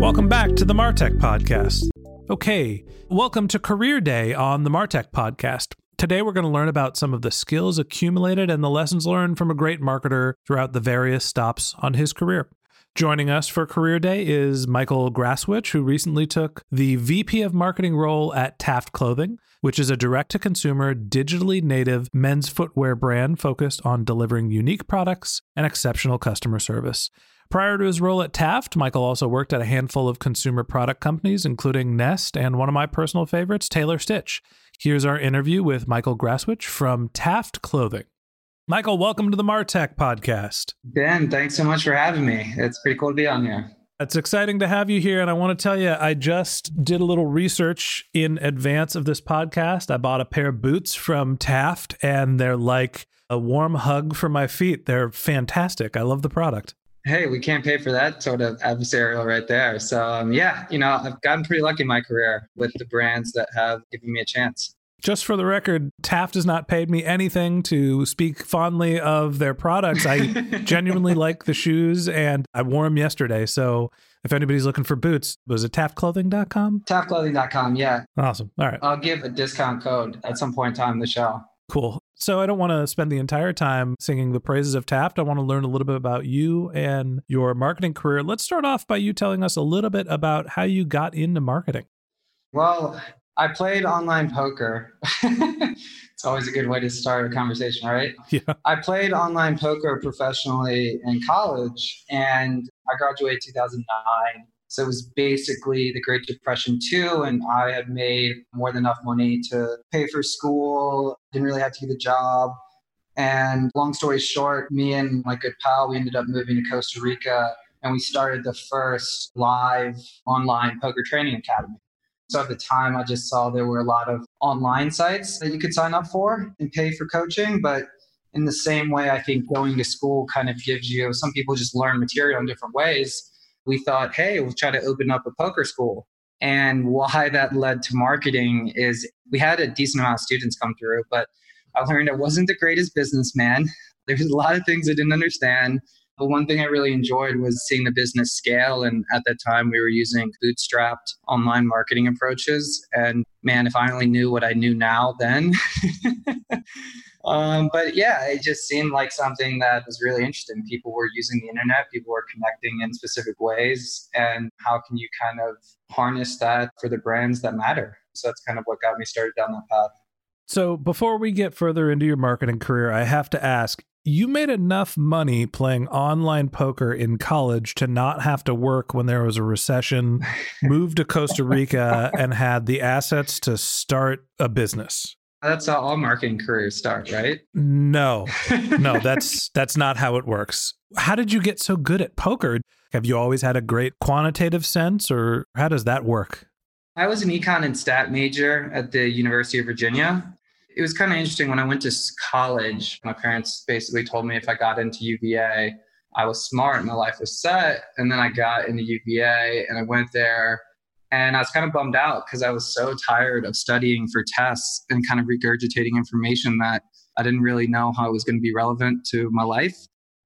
Welcome back to the Martech Podcast. Okay, welcome to Career Day on the Martech Podcast. Today, we're going to learn about some of the skills accumulated and the lessons learned from a great marketer throughout the various stops on his career. Joining us for Career Day is Michael Grasewicz, who recently took the VP of Marketing role at Taft Clothing, which is a direct to consumer, digitally native men's footwear brand focused on delivering unique products and exceptional customer service. Prior to his role at Taft, Michael also worked at a handful of consumer product companies, including Nest and one of my personal favorites, Taylor Stitch. Here's our interview with Michael Grasewicz from Taft Clothing. Michael, welcome to the Martech podcast. Ben, thanks so much for having me. It's pretty cool to be on here. It's exciting to have you here. And I want to tell you, I just did a little research in advance of this podcast. I bought a pair of boots from Taft, and they're like a warm hug for my feet. They're fantastic. I love the product hey, we can't pay for that sort of adversarial right there. So um, yeah, you know, I've gotten pretty lucky in my career with the brands that have given me a chance. Just for the record, Taft has not paid me anything to speak fondly of their products. I genuinely like the shoes and I wore them yesterday. So if anybody's looking for boots, was it taftclothing.com? Taftclothing.com, yeah. Awesome. All right. I'll give a discount code at some point in time in the show. Cool. So I don't want to spend the entire time singing the praises of Taft. I want to learn a little bit about you and your marketing career. Let's start off by you telling us a little bit about how you got into marketing. Well, I played online poker. it's always a good way to start a conversation, right? Yeah. I played online poker professionally in college and I graduated 2009 so it was basically the Great Depression too, and I had made more than enough money to pay for school, didn't really have to get a job. And long story short, me and my good pal, we ended up moving to Costa Rica and we started the first live online poker training academy. So at the time, I just saw there were a lot of online sites that you could sign up for and pay for coaching. But in the same way, I think going to school kind of gives you, some people just learn material in different ways we thought, hey, we'll try to open up a poker school. And why that led to marketing is we had a decent amount of students come through, but I learned I wasn't the greatest businessman. There's a lot of things I didn't understand. But one thing I really enjoyed was seeing the business scale. And at that time, we were using bootstrapped online marketing approaches. And man, if I only knew what I knew now then. um, but yeah, it just seemed like something that was really interesting. People were using the internet, people were connecting in specific ways. And how can you kind of harness that for the brands that matter? So that's kind of what got me started down that path. So, before we get further into your marketing career, I have to ask you made enough money playing online poker in college to not have to work when there was a recession, moved to Costa Rica, and had the assets to start a business. That's how all marketing careers start, right? No, no, that's that's not how it works. How did you get so good at poker? Have you always had a great quantitative sense, or how does that work? I was an econ and stat major at the University of Virginia it was kind of interesting when I went to college. My parents basically told me if I got into UVA, I was smart, my life was set. And then I got into UVA and I went there And I was kind of bummed out because I was so tired of studying for tests and kind of regurgitating information that I didn't really know how it was going to be relevant to my life.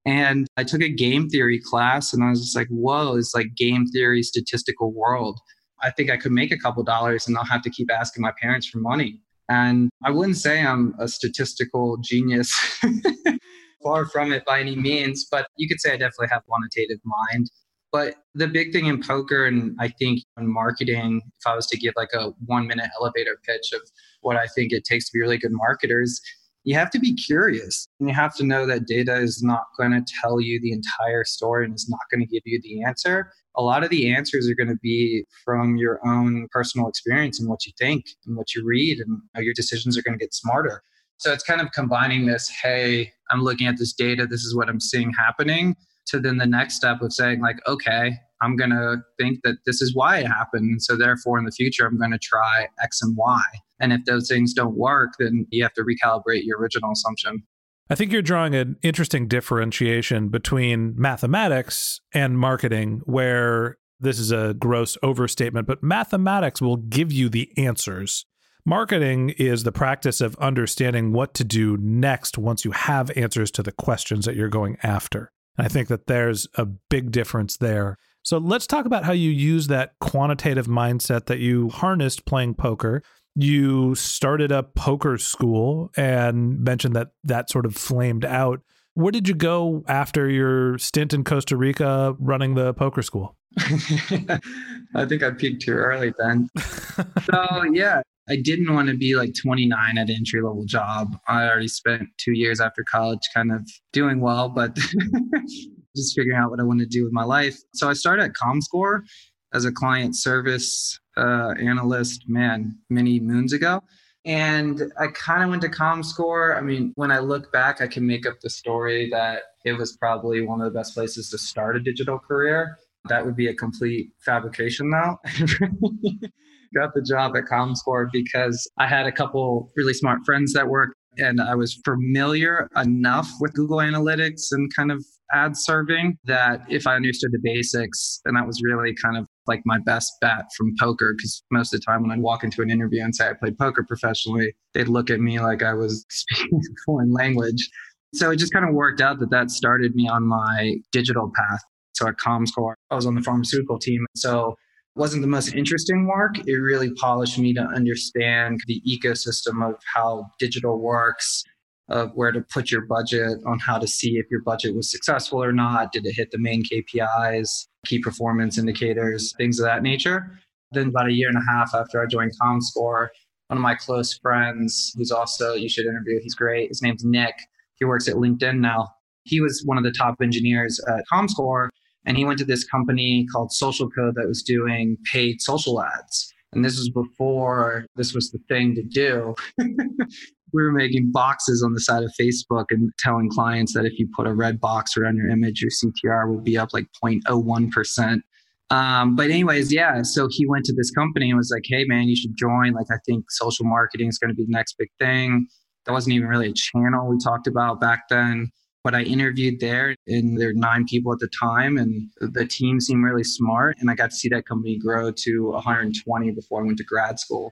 And I took a game theory class and I was just like, whoa, it's like game theory statistical world. I think I could make a couple dollars and I'll not have to keep asking my parents for money. And I wouldn't say I'm a statistical genius, far from it by any means, but you could say I definitely have quantitative mind. But the big thing in poker, and I think in marketing, if I was to give like a one minute elevator pitch of what I think it takes to be really good marketers, you have to be curious and you have to know that data is not going to tell you the entire story and is not going to give you the answer. A lot of the answers are going to be from your own personal experience and what you think and what you read, and your decisions are going to get smarter. So it's kind of combining this hey, I'm looking at this data, this is what I'm seeing happening, to then the next step of saying, like, okay, I'm going to think that this is why it happened. So therefore, in the future, I'm going to try X and Y. And if those things don't work, then you have to recalibrate your original assumption. I think you're drawing an interesting differentiation between mathematics and marketing, where this is a gross overstatement, but mathematics will give you the answers. Marketing is the practice of understanding what to do next once you have answers to the questions that you're going after. And I think that there's a big difference there. So let's talk about how you use that quantitative mindset that you harnessed playing poker. You started a poker school and mentioned that that sort of flamed out. Where did you go after your stint in Costa Rica running the poker school? I think I peaked too early then. so, yeah, I didn't want to be like 29 at an entry level job. I already spent two years after college kind of doing well, but just figuring out what I want to do with my life. So I started at ComScore as a client service uh, analyst, man, many moons ago. And I kind of went to ComScore. I mean, when I look back, I can make up the story that it was probably one of the best places to start a digital career. That would be a complete fabrication, though. I got the job at ComScore because I had a couple really smart friends that worked and I was familiar enough with Google Analytics and kind of ad serving that if I understood the basics, and that was really kind of like my best bet from poker, because most of the time when I'd walk into an interview and say I played poker professionally, they'd look at me like I was speaking a foreign language. So it just kind of worked out that that started me on my digital path. So at ComScore, I was on the pharmaceutical team. So it wasn't the most interesting work. It really polished me to understand the ecosystem of how digital works, of where to put your budget, on how to see if your budget was successful or not. Did it hit the main KPIs, key performance indicators, things of that nature. Then, about a year and a half after I joined ComScore, one of my close friends, who's also, you should interview, he's great. His name's Nick. He works at LinkedIn now. He was one of the top engineers at ComScore and he went to this company called Social Code that was doing paid social ads. And this was before this was the thing to do. we were making boxes on the side of Facebook and telling clients that if you put a red box around your image, your CTR will be up like 0.01%. Um, but anyways, yeah. So he went to this company and was like, "Hey, man, you should join. Like, I think social marketing is going to be the next big thing." That wasn't even really a channel we talked about back then but I interviewed there, and there were nine people at the time, and the team seemed really smart. And I got to see that company grow to 120 before I went to grad school.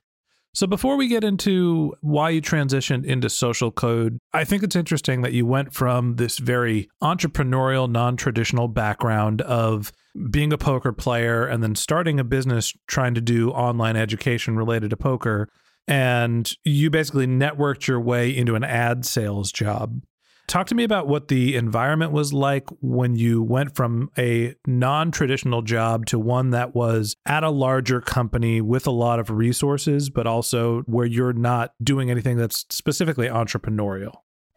So, before we get into why you transitioned into social code, I think it's interesting that you went from this very entrepreneurial, non traditional background of being a poker player and then starting a business trying to do online education related to poker. And you basically networked your way into an ad sales job. Talk to me about what the environment was like when you went from a non traditional job to one that was at a larger company with a lot of resources, but also where you're not doing anything that's specifically entrepreneurial.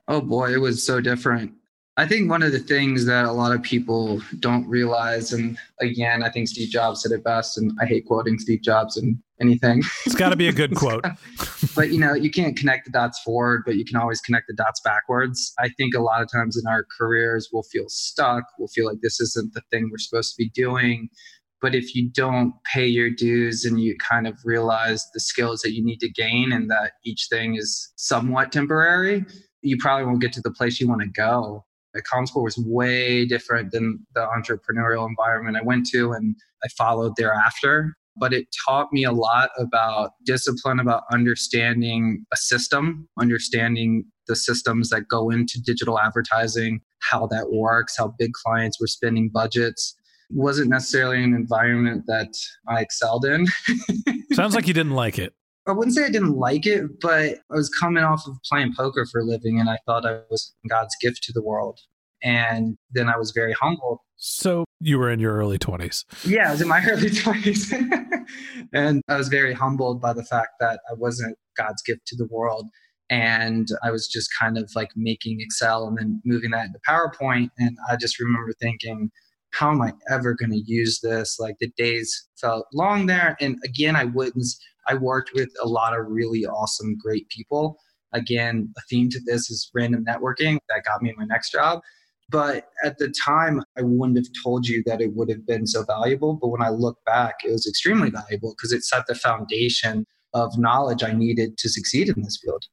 Oh boy, it was so different. I think one of the things that a lot of people don't realize, and again, I think Steve Jobs said it best, and I hate quoting Steve Jobs and anything. It's got to be a good quote. but you know, you can't connect the dots forward, but you can always connect the dots backwards. I think a lot of times in our careers, we'll feel stuck. We'll feel like this isn't the thing we're supposed to be doing. But if you don't pay your dues and you kind of realize the skills that you need to gain and that each thing is somewhat temporary, you probably won't get to the place you want to go. ComScore was way different than the entrepreneurial environment I went to and I followed thereafter. But it taught me a lot about discipline, about understanding a system, understanding the systems that go into digital advertising, how that works, how big clients were spending budgets. wasn't necessarily an environment that I excelled in. Sounds like you didn't like it. I wouldn't say I didn't like it, but I was coming off of playing poker for a living and I thought I was God's gift to the world. And then I was very humbled. So you were in your early 20s. Yeah, I was in my early 20s. and I was very humbled by the fact that I wasn't God's gift to the world. And I was just kind of like making Excel and then moving that into PowerPoint. And I just remember thinking, how am I ever going to use this? Like the days felt long there. And again, I wouldn't, I worked with a lot of really awesome, great people. Again, a theme to this is random networking that got me my next job. But at the time, I wouldn't have told you that it would have been so valuable. But when I look back, it was extremely valuable because it set the foundation of knowledge I needed to succeed in this field.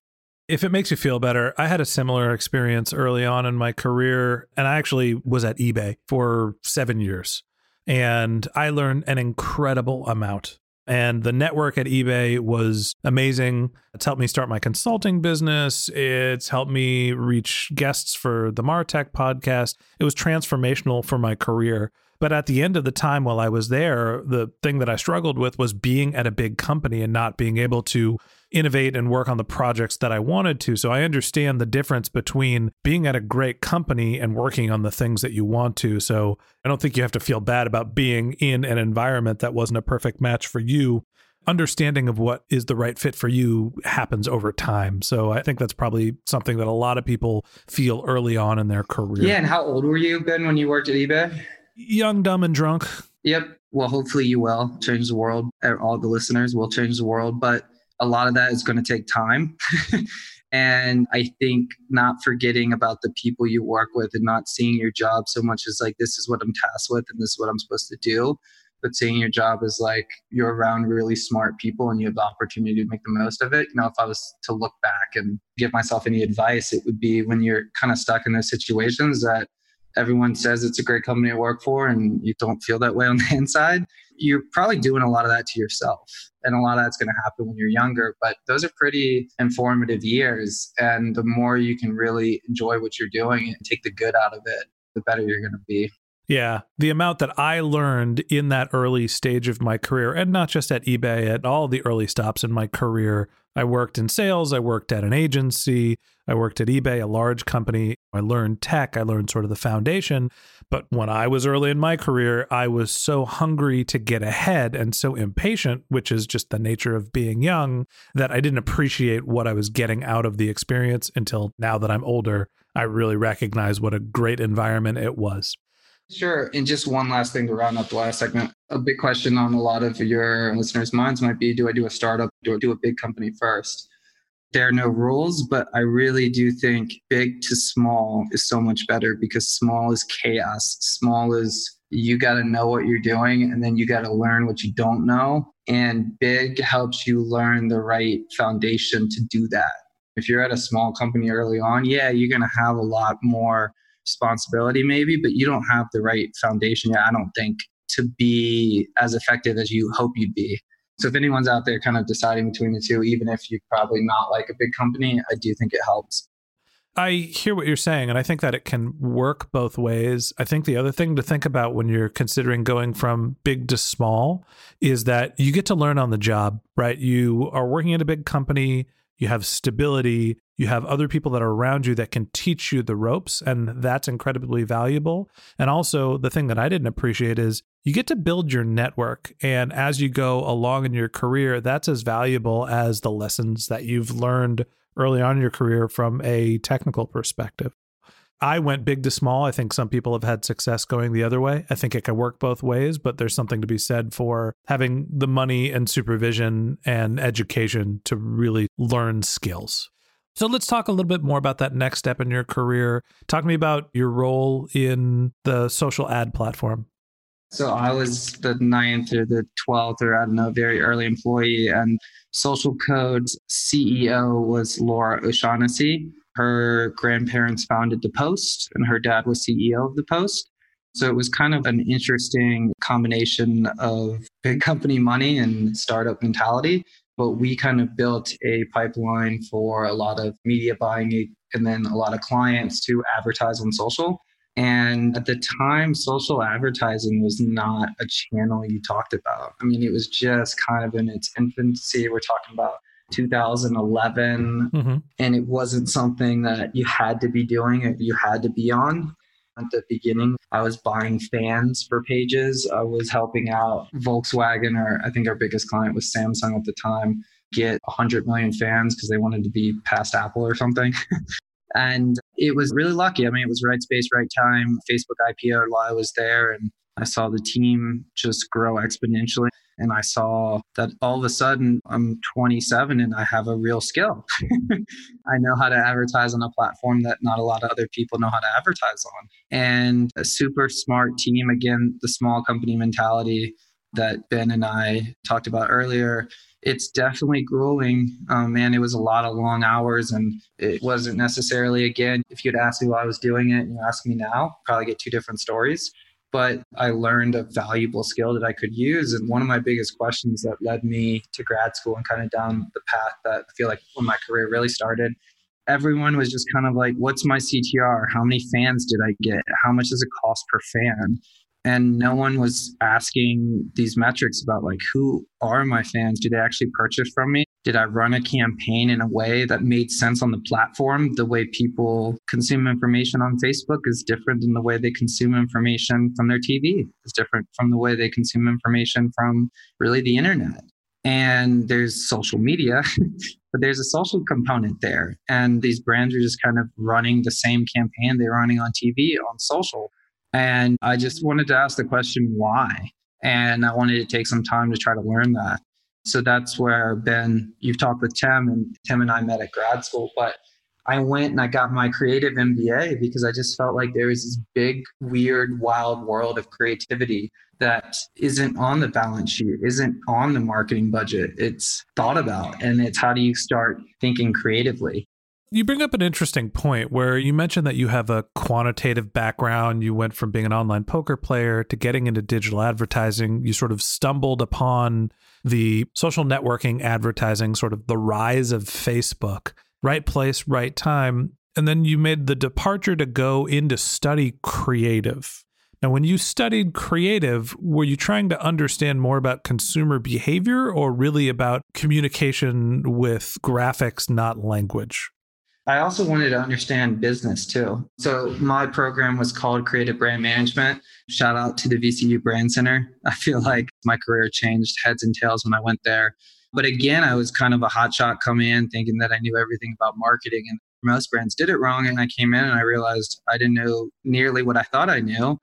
If it makes you feel better, I had a similar experience early on in my career, and I actually was at eBay for seven years. And I learned an incredible amount. And the network at eBay was amazing. It's helped me start my consulting business. It's helped me reach guests for the Martech podcast. It was transformational for my career. But at the end of the time while I was there, the thing that I struggled with was being at a big company and not being able to innovate and work on the projects that I wanted to. So I understand the difference between being at a great company and working on the things that you want to. So I don't think you have to feel bad about being in an environment that wasn't a perfect match for you. Understanding of what is the right fit for you happens over time. So I think that's probably something that a lot of people feel early on in their career. Yeah. And how old were you, Ben, when you worked at eBay? Young, dumb, and drunk. Yep. Well, hopefully you will change the world. All the listeners will change the world. But a lot of that is going to take time. and I think not forgetting about the people you work with and not seeing your job so much as like, this is what I'm tasked with and this is what I'm supposed to do. But seeing your job as like you're around really smart people and you have the opportunity to make the most of it. You know, if I was to look back and give myself any advice, it would be when you're kind of stuck in those situations that everyone says it's a great company to work for and you don't feel that way on the inside, you're probably doing a lot of that to yourself. And a lot of that's going to happen when you're younger. But those are pretty informative years. And the more you can really enjoy what you're doing and take the good out of it, the better you're going to be. Yeah. The amount that I learned in that early stage of my career, and not just at eBay, at all the early stops in my career. I worked in sales, I worked at an agency, I worked at eBay, a large company. I learned tech, I learned sort of the foundation. But when I was early in my career, I was so hungry to get ahead and so impatient, which is just the nature of being young, that I didn't appreciate what I was getting out of the experience until now that I'm older. I really recognize what a great environment it was. Sure. And just one last thing to round up the last segment. A big question on a lot of your listeners' minds might be do I do a startup? Do I do a big company first? There are no rules, but I really do think big to small is so much better because small is chaos. Small is you got to know what you're doing and then you got to learn what you don't know. And big helps you learn the right foundation to do that. If you're at a small company early on, yeah, you're going to have a lot more responsibility maybe but you don't have the right foundation yet i don't think to be as effective as you hope you'd be so if anyone's out there kind of deciding between the two even if you probably not like a big company i do think it helps I hear what you're saying, and I think that it can work both ways. I think the other thing to think about when you're considering going from big to small is that you get to learn on the job, right? You are working at a big company, you have stability, you have other people that are around you that can teach you the ropes, and that's incredibly valuable. And also, the thing that I didn't appreciate is you get to build your network. And as you go along in your career, that's as valuable as the lessons that you've learned early on in your career from a technical perspective. I went big to small. I think some people have had success going the other way. I think it can work both ways, but there's something to be said for having the money and supervision and education to really learn skills. So let's talk a little bit more about that next step in your career. Talk to me about your role in the social ad platform. So I was the ninth or the 12th or I don't know, very early employee. And Social Code's CEO was Laura O'Shaughnessy her grandparents founded the Post, and her dad was CEO of the Post. So it was kind of an interesting combination of big company money and startup mentality. But we kind of built a pipeline for a lot of media buying and then a lot of clients to advertise on social. And at the time, social advertising was not a channel you talked about. I mean, it was just kind of in its infancy. We're talking about 2011, mm-hmm. and it wasn't something that you had to be doing, you had to be on. At the beginning, I was buying fans for pages. I was helping out Volkswagen, or I think our biggest client was Samsung at the time, get 100 million fans because they wanted to be past Apple or something. and it was really lucky. I mean, it was right space, right time. Facebook IPO while I was there, and I saw the team just grow exponentially. And I saw that all of a sudden I'm 27 and I have a real skill. I know how to advertise on a platform that not a lot of other people know how to advertise on. And a super smart team, again, the small company mentality that Ben and I talked about earlier it's definitely grueling. Um, man, it was a lot of long hours, and it wasn't necessarily, again, if you'd asked me while I was doing it and you ask me now, probably get two different stories. But I learned a valuable skill that I could use. And one of my biggest questions that led me to grad school and kind of down the path that I feel like when my career really started, everyone was just kind of like, what's my CTR? How many fans did I get? How much does it cost per fan? and no one was asking these metrics about like who are my fans do they actually purchase from me did i run a campaign in a way that made sense on the platform? The way people consume information on facebook is different than the way they consume information from their tv it's different from the way they consume information from really the internet. And there's social media but there's a social component there. And these brands are just kind of running the same campaign they're running on tv on social. And I just wanted to ask the question, why? And I wanted to take some time to try to learn that. So that's where Ben, you've talked with Tim, and Tim and I met at grad school. But I went and I got my creative MBA because I just felt like there was this big, weird, wild world of creativity that isn't on the balance sheet, isn't on the marketing budget. It's thought about, and it's how do you start thinking creatively? You bring up an interesting point where you mentioned that you have a quantitative background. You went from being an online poker player to getting into digital advertising. You sort of stumbled upon the social networking advertising, sort of the rise of Facebook. Right place, right time. And then you made the departure to go into study creative. Now, when you studied creative, were you trying to understand more about consumer behavior or really about communication with graphics, not language? I also wanted to understand business too. So my program was called Creative Brand Management. Shout out to the VCU Brand Center. I feel like my career changed heads and tails when I went there. But again, I was kind of a hotshot coming in thinking that I knew everything about marketing and most brands did it wrong. And I came in and I realized I didn't know nearly what I thought I knew.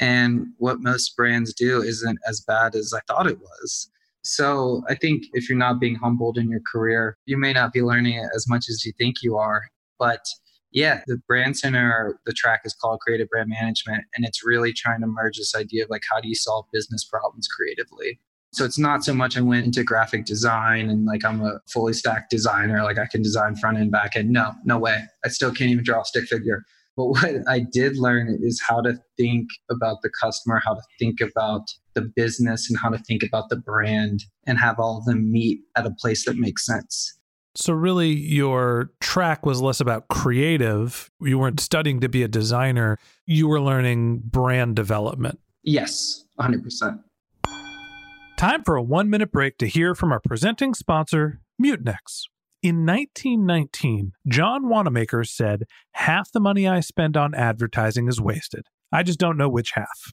And what most brands do isn't as bad as I thought it was. So I think if you're not being humbled in your career, you may not be learning it as much as you think you are. But yeah, the brand center, the track is called creative brand management. And it's really trying to merge this idea of like, how do you solve business problems creatively? So it's not so much I went into graphic design and like I'm a fully stacked designer, like I can design front end, back end. No, no way. I still can't even draw a stick figure. But what I did learn is how to think about the customer, how to think about the business, and how to think about the brand and have all of them meet at a place that makes sense. So, really, your track was less about creative. You weren't studying to be a designer, you were learning brand development. Yes, 100%. Time for a one minute break to hear from our presenting sponsor, Mutinex. In 1919, John Wanamaker said, Half the money I spend on advertising is wasted. I just don't know which half.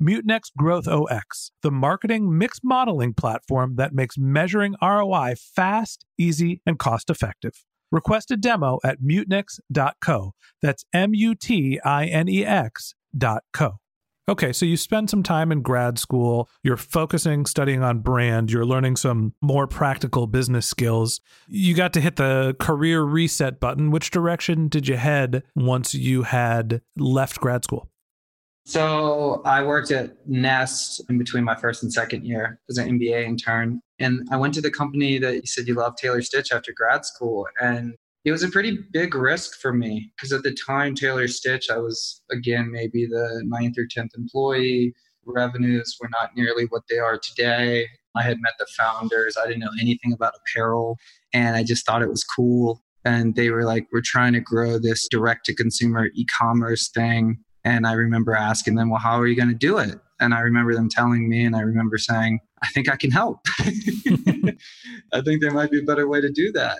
Mutinex Growth OS, the marketing mix modeling platform that makes measuring ROI fast, easy, and cost effective. Request a demo at mutinex.co. That's M U T I N E X.co. Okay, so you spend some time in grad school, you're focusing, studying on brand, you're learning some more practical business skills. You got to hit the career reset button. Which direction did you head once you had left grad school? So I worked at Nest in between my first and second year as an MBA intern. And I went to the company that you said you loved, Taylor Stitch, after grad school. And it was a pretty big risk for me because at the time, Taylor Stitch, I was again maybe the ninth or 10th employee. Revenues were not nearly what they are today. I had met the founders. I didn't know anything about apparel and I just thought it was cool. And they were like, we're trying to grow this direct to consumer e commerce thing. And I remember asking them, well, how are you going to do it? And I remember them telling me, and I remember saying, I think I can help. I think there might be a better way to do that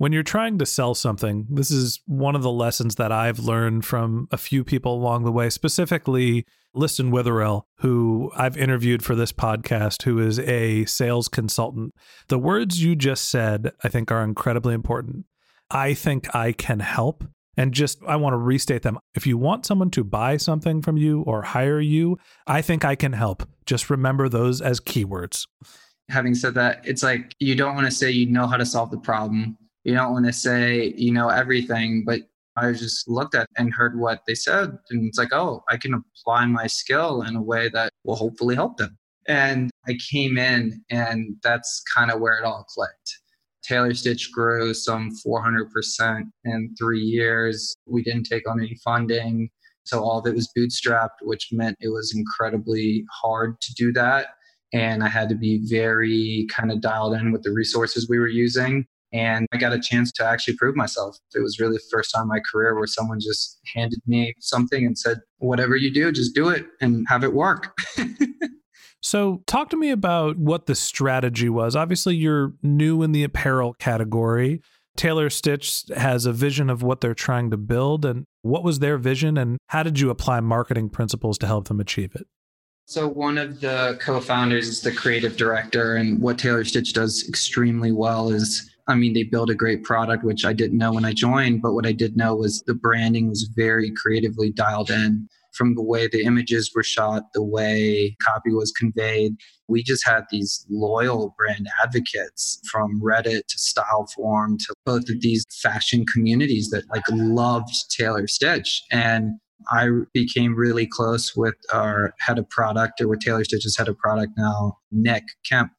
when you're trying to sell something, this is one of the lessons that I've learned from a few people along the way, specifically Liston Witherill, who I've interviewed for this podcast, who is a sales consultant. The words you just said, I think, are incredibly important. I think I can help. And just, I want to restate them. If you want someone to buy something from you or hire you, I think I can help. Just remember those as keywords. Having said that, it's like you don't want to say you know how to solve the problem you don't want to say you know everything but i just looked at and heard what they said and it's like oh i can apply my skill in a way that will hopefully help them and i came in and that's kind of where it all clicked taylor stitch grew some 400% in three years we didn't take on any funding so all of it was bootstrapped which meant it was incredibly hard to do that and i had to be very kind of dialed in with the resources we were using and I got a chance to actually prove myself. It was really the first time in my career where someone just handed me something and said, whatever you do, just do it and have it work. so, talk to me about what the strategy was. Obviously, you're new in the apparel category. Taylor Stitch has a vision of what they're trying to build. And what was their vision? And how did you apply marketing principles to help them achieve it? So, one of the co founders is the creative director. And what Taylor Stitch does extremely well is I mean, they built a great product, which I didn't know when I joined, but what I did know was the branding was very creatively dialed in from the way the images were shot, the way copy was conveyed. We just had these loyal brand advocates from Reddit to Styleforum to both of these fashion communities that like loved Taylor Stitch. And I became really close with our head of product, or with Taylor Stitch's head of product now, Nick Kemp.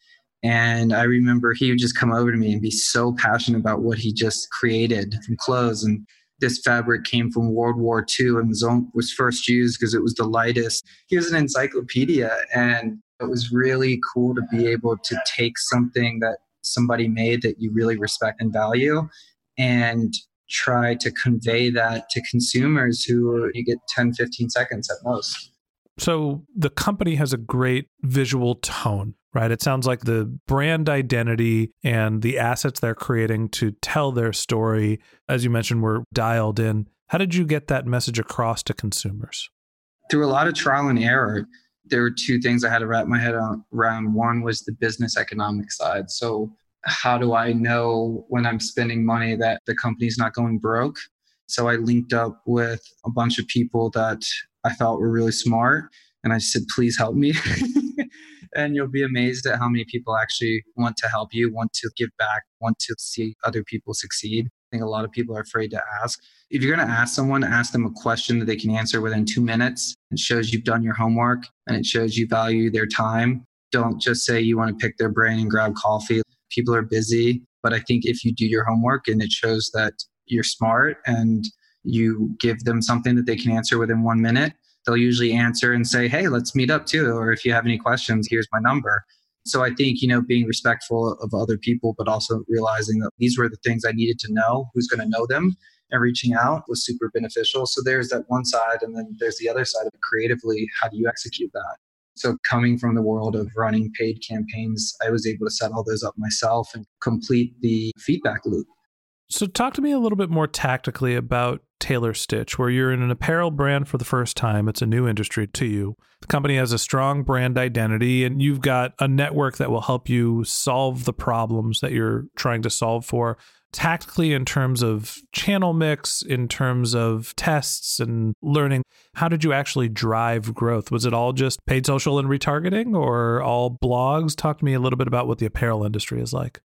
And I remember he would just come over to me and be so passionate about what he just created from clothes. And this fabric came from World War II and was, was first used because it was the lightest. He was an encyclopedia. And it was really cool to be able to take something that somebody made that you really respect and value and try to convey that to consumers who you get 10, 15 seconds at most. So the company has a great visual tone right? It sounds like the brand identity and the assets they're creating to tell their story, as you mentioned, were dialed in. How did you get that message across to consumers? Through a lot of trial and error. There were two things I had to wrap my head around. One was the business economic side. So, how do I know when I'm spending money that the company's not going broke? So, I linked up with a bunch of people that I thought were really smart. And I said, please help me. and you'll be amazed at how many people actually want to help you, want to give back, want to see other people succeed. I think a lot of people are afraid to ask. If you're going to ask someone, ask them a question that they can answer within two minutes. It shows you've done your homework and it shows you value their time. Don't just say you want to pick their brain and grab coffee. People are busy. But I think if you do your homework and it shows that you're smart and you give them something that they can answer within one minute, they'll usually answer and say, Hey, let's meet up too. Or if you have any questions, here's my number. So I think, you know, being respectful of other people, but also realizing that these were the things I needed to know, who's going to know them, and reaching out was super beneficial. So there's that one side, and then there's the other side of it creatively. How do you execute that? So, coming from the world of running paid campaigns, I was able to set all those up myself and complete the feedback loop. So, talk to me a little bit more tactically about Taylor Stitch, where you're in an apparel brand for the first time. It's a new industry to you. The company has a strong brand identity, and you've got a network that will help you solve the problems that you're trying to solve for tactically in terms of channel mix, in terms of tests and learning? How did you actually drive growth? Was it all just paid social and retargeting or all blogs? Talk to me a little bit about what the apparel industry is like.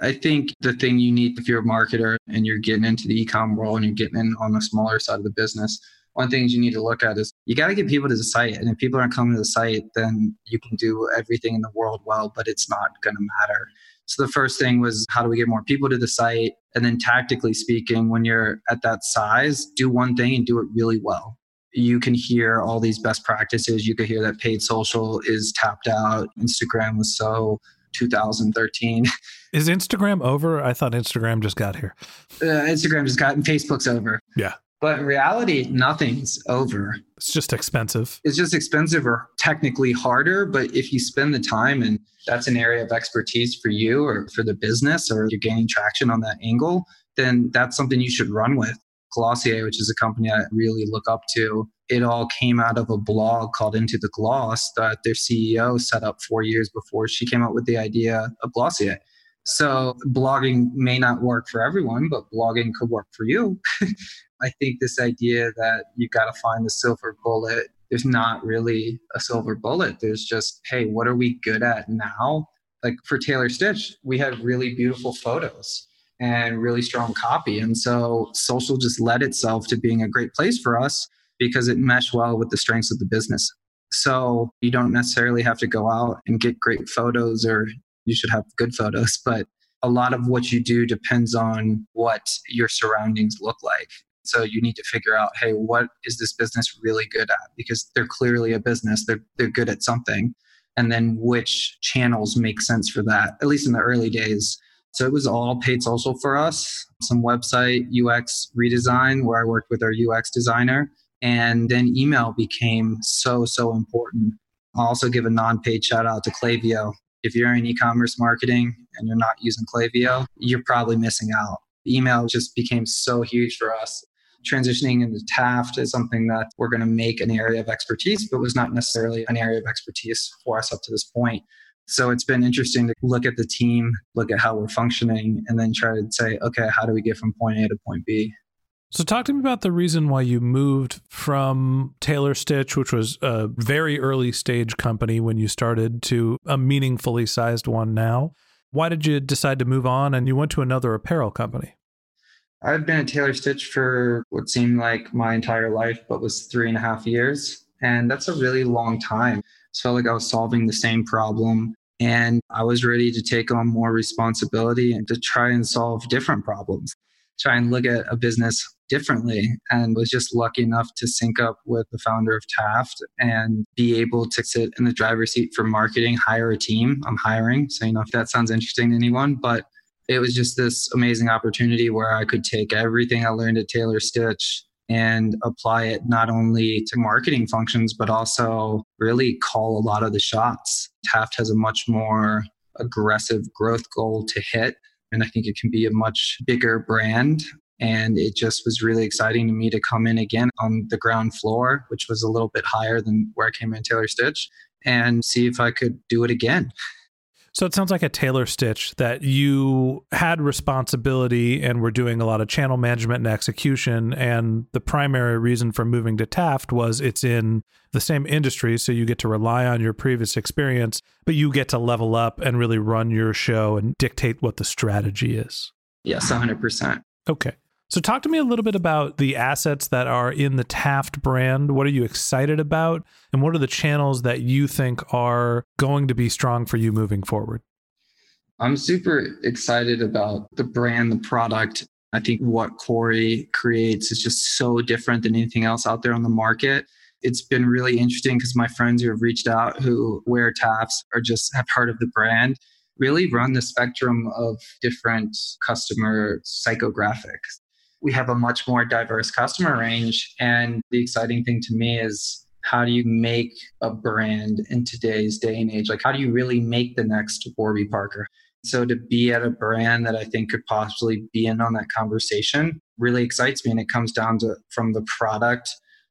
I think the thing you need if you're a marketer and you're getting into the e-com world and you're getting in on the smaller side of the business, one thing you need to look at is you got to get people to the site. And if people aren't coming to the site, then you can do everything in the world well, but it's not going to matter. So the first thing was how do we get more people to the site? And then tactically speaking, when you're at that size, do one thing and do it really well. You can hear all these best practices. You could hear that paid social is tapped out. Instagram was so 2013. Is Instagram over? I thought Instagram just got here. Uh, Instagram just got and Facebook's over. Yeah. But in reality, nothing's over. It's just expensive. It's just expensive or technically harder. But if you spend the time and that's an area of expertise for you or for the business, or you're gaining traction on that angle, then that's something you should run with. Glossier, which is a company I really look up to, it all came out of a blog called Into the Gloss that their CEO set up four years before she came up with the idea of Glossier. So blogging may not work for everyone, but blogging could work for you. I think this idea that you've got to find the silver bullet, there's not really a silver bullet. There's just, hey, what are we good at now? Like for Taylor Stitch, we had really beautiful photos and really strong copy. And so social just led itself to being a great place for us because it meshed well with the strengths of the business. So you don't necessarily have to go out and get great photos or you should have good photos, but a lot of what you do depends on what your surroundings look like. So you need to figure out, hey, what is this business really good at? Because they're clearly a business, they're, they're good at something. And then which channels make sense for that, at least in the early days. So it was all paid social for us, some website UX redesign where I worked with our UX designer. And then email became so, so important. I'll also give a non paid shout out to Klaviyo. If you're in e commerce marketing and you're not using Klaviyo, you're probably missing out. Email just became so huge for us transitioning into Taft is something that we're going to make an area of expertise, but was not necessarily an area of expertise for us up to this point. So it's been interesting to look at the team, look at how we're functioning, and then try to say, okay, how do we get from point A to point B? So, talk to me about the reason why you moved from Taylor Stitch, which was a very early stage company when you started, to a meaningfully sized one now. Why did you decide to move on and you went to another apparel company? I've been at Taylor Stitch for what seemed like my entire life, but was three and a half years. And that's a really long time. Felt like I was solving the same problem. And I was ready to take on more responsibility and to try and solve different problems, try and look at a business differently. And was just lucky enough to sync up with the founder of Taft and be able to sit in the driver's seat for marketing, hire a team. I'm hiring. So, you know, if that sounds interesting to anyone, but it was just this amazing opportunity where I could take everything I learned at Taylor Stitch and apply it not only to marketing functions, but also really call a lot of the shots. Taft has a much more aggressive growth goal to hit. And I think it can be a much bigger brand. And it just was really exciting to me to come in again on the ground floor, which was a little bit higher than where I came in Taylor Stitch, and see if I could do it again. So it sounds like a Taylor Stitch that you had responsibility and were doing a lot of channel management and execution. And the primary reason for moving to Taft was it's in the same industry. So you get to rely on your previous experience, but you get to level up and really run your show and dictate what the strategy is. Yes, 100%. Okay. So, talk to me a little bit about the assets that are in the Taft brand. What are you excited about? And what are the channels that you think are going to be strong for you moving forward? I'm super excited about the brand, the product. I think what Corey creates is just so different than anything else out there on the market. It's been really interesting because my friends who have reached out who wear Tafts or just have heard of the brand really run the spectrum of different customer psychographics. We have a much more diverse customer range. And the exciting thing to me is how do you make a brand in today's day and age? Like, how do you really make the next Warby Parker? So, to be at a brand that I think could possibly be in on that conversation really excites me. And it comes down to from the product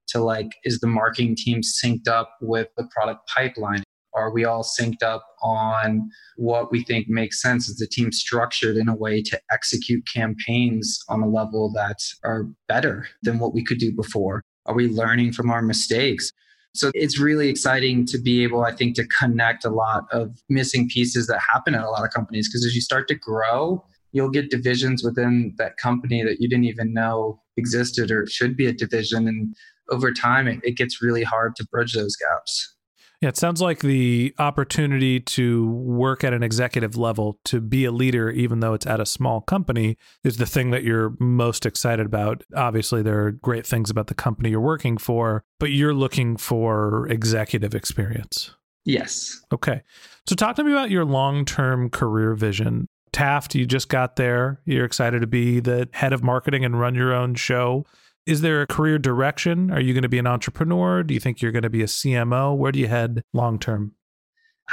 to like, is the marketing team synced up with the product pipeline? Are we all synced up on what we think makes sense? Is the team structured in a way to execute campaigns on a level that are better than what we could do before? Are we learning from our mistakes? So it's really exciting to be able, I think, to connect a lot of missing pieces that happen at a lot of companies. Because as you start to grow, you'll get divisions within that company that you didn't even know existed or should be a division. And over time, it, it gets really hard to bridge those gaps. Yeah, it sounds like the opportunity to work at an executive level, to be a leader, even though it's at a small company, is the thing that you're most excited about. Obviously, there are great things about the company you're working for, but you're looking for executive experience. Yes. Okay. So, talk to me about your long term career vision. Taft, you just got there. You're excited to be the head of marketing and run your own show. Is there a career direction? Are you going to be an entrepreneur? Do you think you're going to be a CMO? Where do you head long term?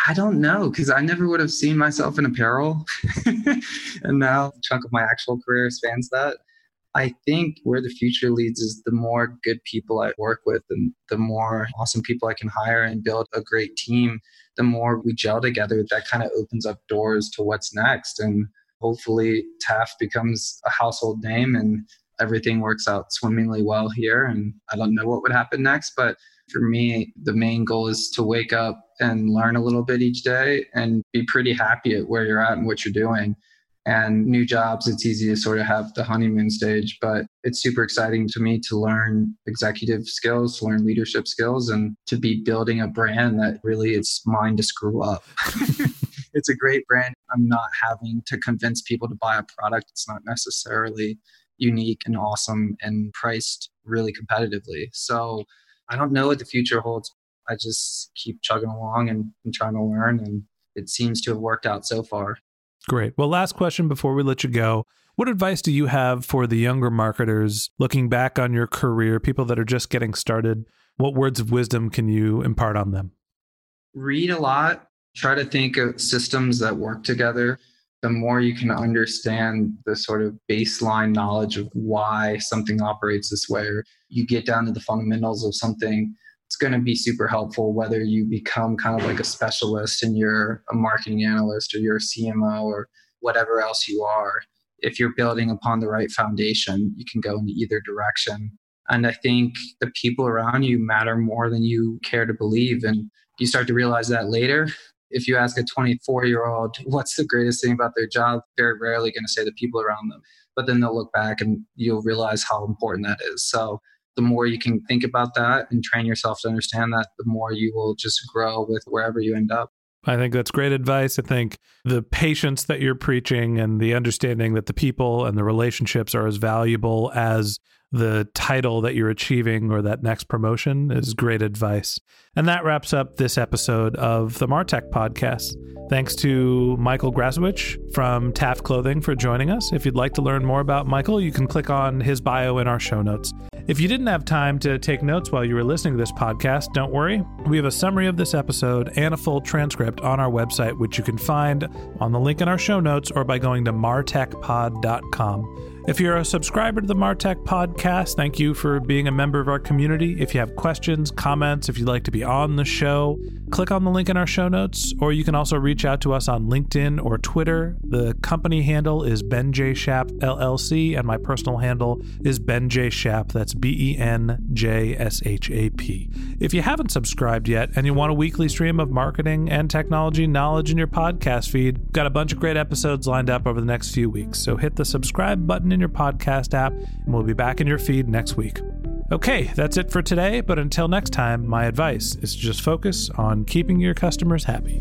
I don't know because I never would have seen myself in apparel. and now a chunk of my actual career spans that. I think where the future leads is the more good people I work with and the more awesome people I can hire and build a great team, the more we gel together, that kind of opens up doors to what's next. And hopefully Taft becomes a household name and everything works out swimmingly well here. And I don't know what would happen next, but for me, the main goal is to wake up and learn a little bit each day and be pretty happy at where you're at and what you're doing. And new jobs, it's easy to sort of have the honeymoon stage, but it's super exciting to me to learn executive skills, to learn leadership skills, and to be building a brand that really it's mine to screw up. it's a great brand. I'm not having to convince people to buy a product. It's not necessarily unique and awesome and priced really competitively. So I don't know what the future holds. I just keep chugging along and, and trying to learn, and it seems to have worked out so far. Great. Well, last question before we let you go. What advice do you have for the younger marketers looking back on your career, people that are just getting started? What words of wisdom can you impart on them? Read a lot, try to think of systems that work together the more you can understand the sort of baseline knowledge of why something operates this way, or you get down to the fundamentals of something, it's going to be super helpful whether you become kind of like a specialist and you're a marketing analyst or you're a CMO or whatever else you are. If you're building upon the right foundation, you can go in either direction. And I think the people around you matter more than you care to believe. And you start to realize that later, if you ask a 24 year old what's the greatest thing about their job, they're rarely going to say the people around them. But then they'll look back and you'll realize how important that is. So the more you can think about that and train yourself to understand that, the more you will just grow with wherever you end up. I think that's great advice. I think the patience that you're preaching and the understanding that the people and the relationships are as valuable as the title that you're achieving or that next promotion is great advice. And that wraps up this episode of the Martech podcast. Thanks to Michael Grasewicz from Taft Clothing for joining us. If you'd like to learn more about Michael, you can click on his bio in our show notes. If you didn't have time to take notes while you were listening to this podcast, don't worry. We have a summary of this episode and a full transcript on our website, which you can find on the link in our show notes or by going to martechpod.com. If you're a subscriber to the Martech podcast, thank you for being a member of our community. If you have questions, comments, if you'd like to be on the show, click on the link in our show notes, or you can also reach out to us on LinkedIn or Twitter. The company handle is Ben J. Shap LLC, and my personal handle is Ben J. Shap. That's B E N J S H A P. If you haven't subscribed yet and you want a weekly stream of marketing and technology knowledge in your podcast feed, got a bunch of great episodes lined up over the next few weeks. So hit the subscribe button in your podcast app, and we'll be back in your feed next week. Okay, that's it for today, but until next time, my advice is to just focus on keeping your customers happy.